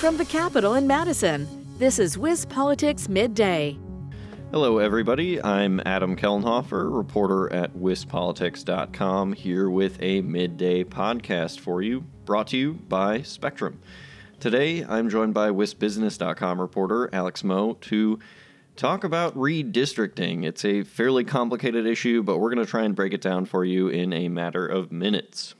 From the Capitol in Madison, this is WisPolitics Midday. Hello, everybody. I'm Adam Kelnhofer, reporter at WisPolitics.com, here with a midday podcast for you, brought to you by Spectrum. Today, I'm joined by WisBusiness.com reporter Alex Moe to talk about redistricting. It's a fairly complicated issue, but we're going to try and break it down for you in a matter of minutes.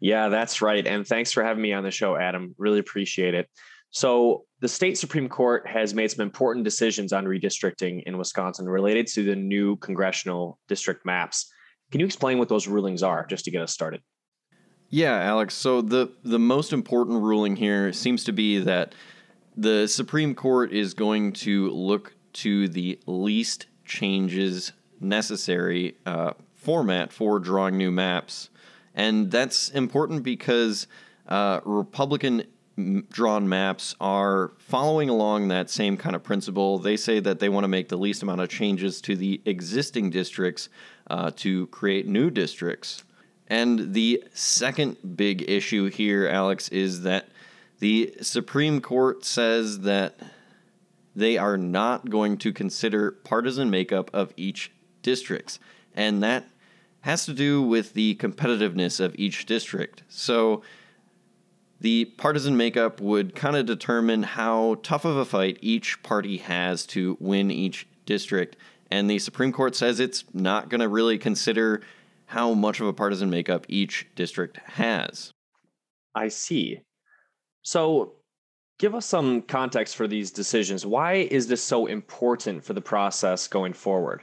Yeah, that's right. And thanks for having me on the show, Adam. Really appreciate it. So, the state Supreme Court has made some important decisions on redistricting in Wisconsin related to the new congressional district maps. Can you explain what those rulings are just to get us started? Yeah, Alex. So, the, the most important ruling here seems to be that the Supreme Court is going to look to the least changes necessary uh, format for drawing new maps. And that's important because uh, Republican drawn maps are following along that same kind of principle. They say that they want to make the least amount of changes to the existing districts uh, to create new districts. And the second big issue here, Alex, is that the Supreme Court says that they are not going to consider partisan makeup of each districts. And that has to do with the competitiveness of each district. So the partisan makeup would kind of determine how tough of a fight each party has to win each district. And the Supreme Court says it's not going to really consider how much of a partisan makeup each district has. I see. So, give us some context for these decisions. Why is this so important for the process going forward?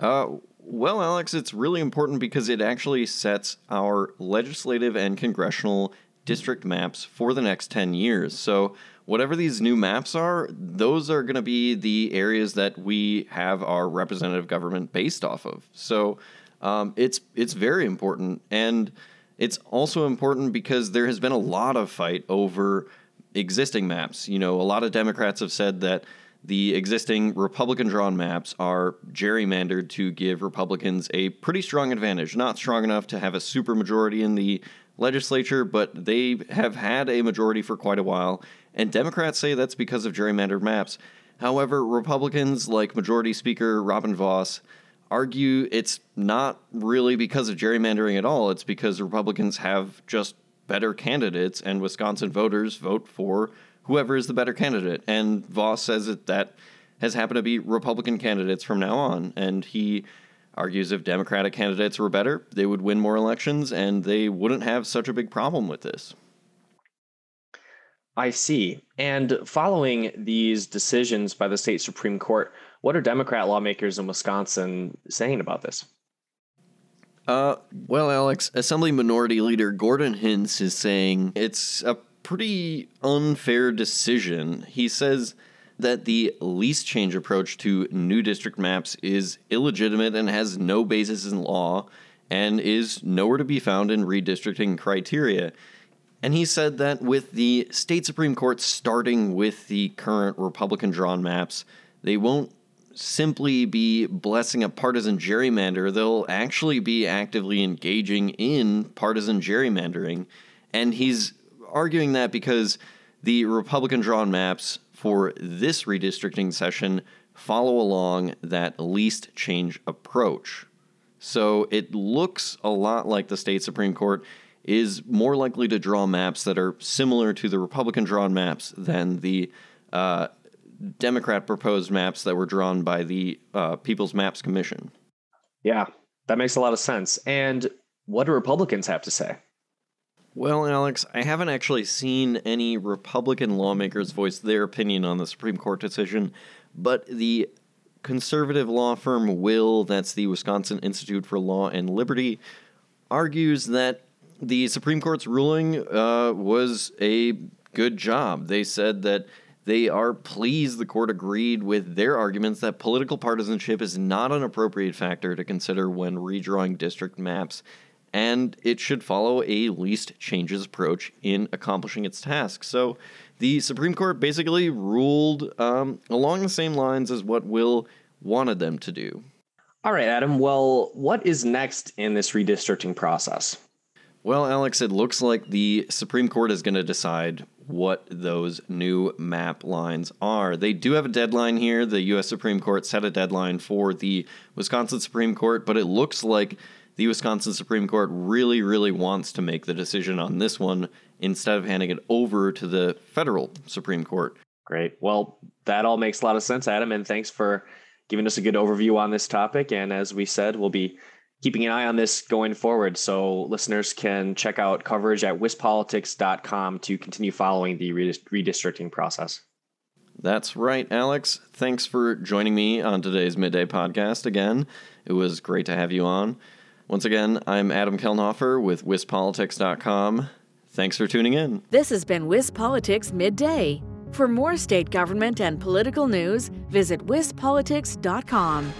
Uh, well, Alex, it's really important because it actually sets our legislative and congressional district maps for the next 10 years. So, whatever these new maps are, those are going to be the areas that we have our representative government based off of. So, um, it's it's very important, and it's also important because there has been a lot of fight over existing maps. You know, a lot of Democrats have said that the existing Republican drawn maps are gerrymandered to give Republicans a pretty strong advantage. Not strong enough to have a supermajority in the legislature, but they have had a majority for quite a while. And Democrats say that's because of gerrymandered maps. However, Republicans like Majority Speaker Robin Vos argue it's not really because of gerrymandering at all. It's because Republicans have just better candidates, and Wisconsin voters vote for whoever is the better candidate. And Vos says that that has happened to be Republican candidates from now on. And he argues if Democratic candidates were better, they would win more elections and they wouldn't have such a big problem with this. I see. And following these decisions by the state Supreme Court, what are Democrat lawmakers in Wisconsin saying about this? Uh, well, Alex, Assembly Minority Leader Gordon Hintz is saying it's a pretty unfair decision. He says that the least change approach to new district maps is illegitimate and has no basis in law and is nowhere to be found in redistricting criteria. And he said that with the state Supreme Court starting with the current Republican drawn maps, they won't simply be blessing a partisan gerrymander, they'll actually be actively engaging in partisan gerrymandering. And he's arguing that because the Republican drawn maps for this redistricting session follow along that least change approach. So it looks a lot like the state Supreme Court is more likely to draw maps that are similar to the Republican drawn maps than the uh, Democrat proposed maps that were drawn by the uh, People's Maps Commission. Yeah, that makes a lot of sense. And what do Republicans have to say? Well, Alex, I haven't actually seen any Republican lawmakers voice their opinion on the Supreme Court decision, but the conservative law firm Will, that's the Wisconsin Institute for Law and Liberty, argues that the Supreme Court's ruling uh, was a good job. They said that they are pleased the court agreed with their arguments that political partisanship is not an appropriate factor to consider when redrawing district maps and it should follow a least changes approach in accomplishing its task. So the Supreme Court basically ruled um, along the same lines as what Will wanted them to do. All right, Adam. Well, what is next in this redistricting process? Well, Alex, it looks like the Supreme Court is going to decide what those new map lines are. They do have a deadline here. The U.S. Supreme Court set a deadline for the Wisconsin Supreme Court, but it looks like the Wisconsin Supreme Court really, really wants to make the decision on this one instead of handing it over to the federal Supreme Court. Great. Well, that all makes a lot of sense, Adam, and thanks for giving us a good overview on this topic. And as we said, we'll be keeping an eye on this going forward. So listeners can check out coverage at wispolitics.com to continue following the redistricting process. That's right, Alex. Thanks for joining me on today's midday podcast again. It was great to have you on. Once again, I'm Adam Kelnhofer with WisPolitics.com. Thanks for tuning in. This has been WisPolitics Midday. For more state government and political news, visit WisPolitics.com.